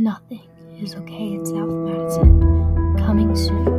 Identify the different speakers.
Speaker 1: Nothing is okay in South Madison. Coming soon.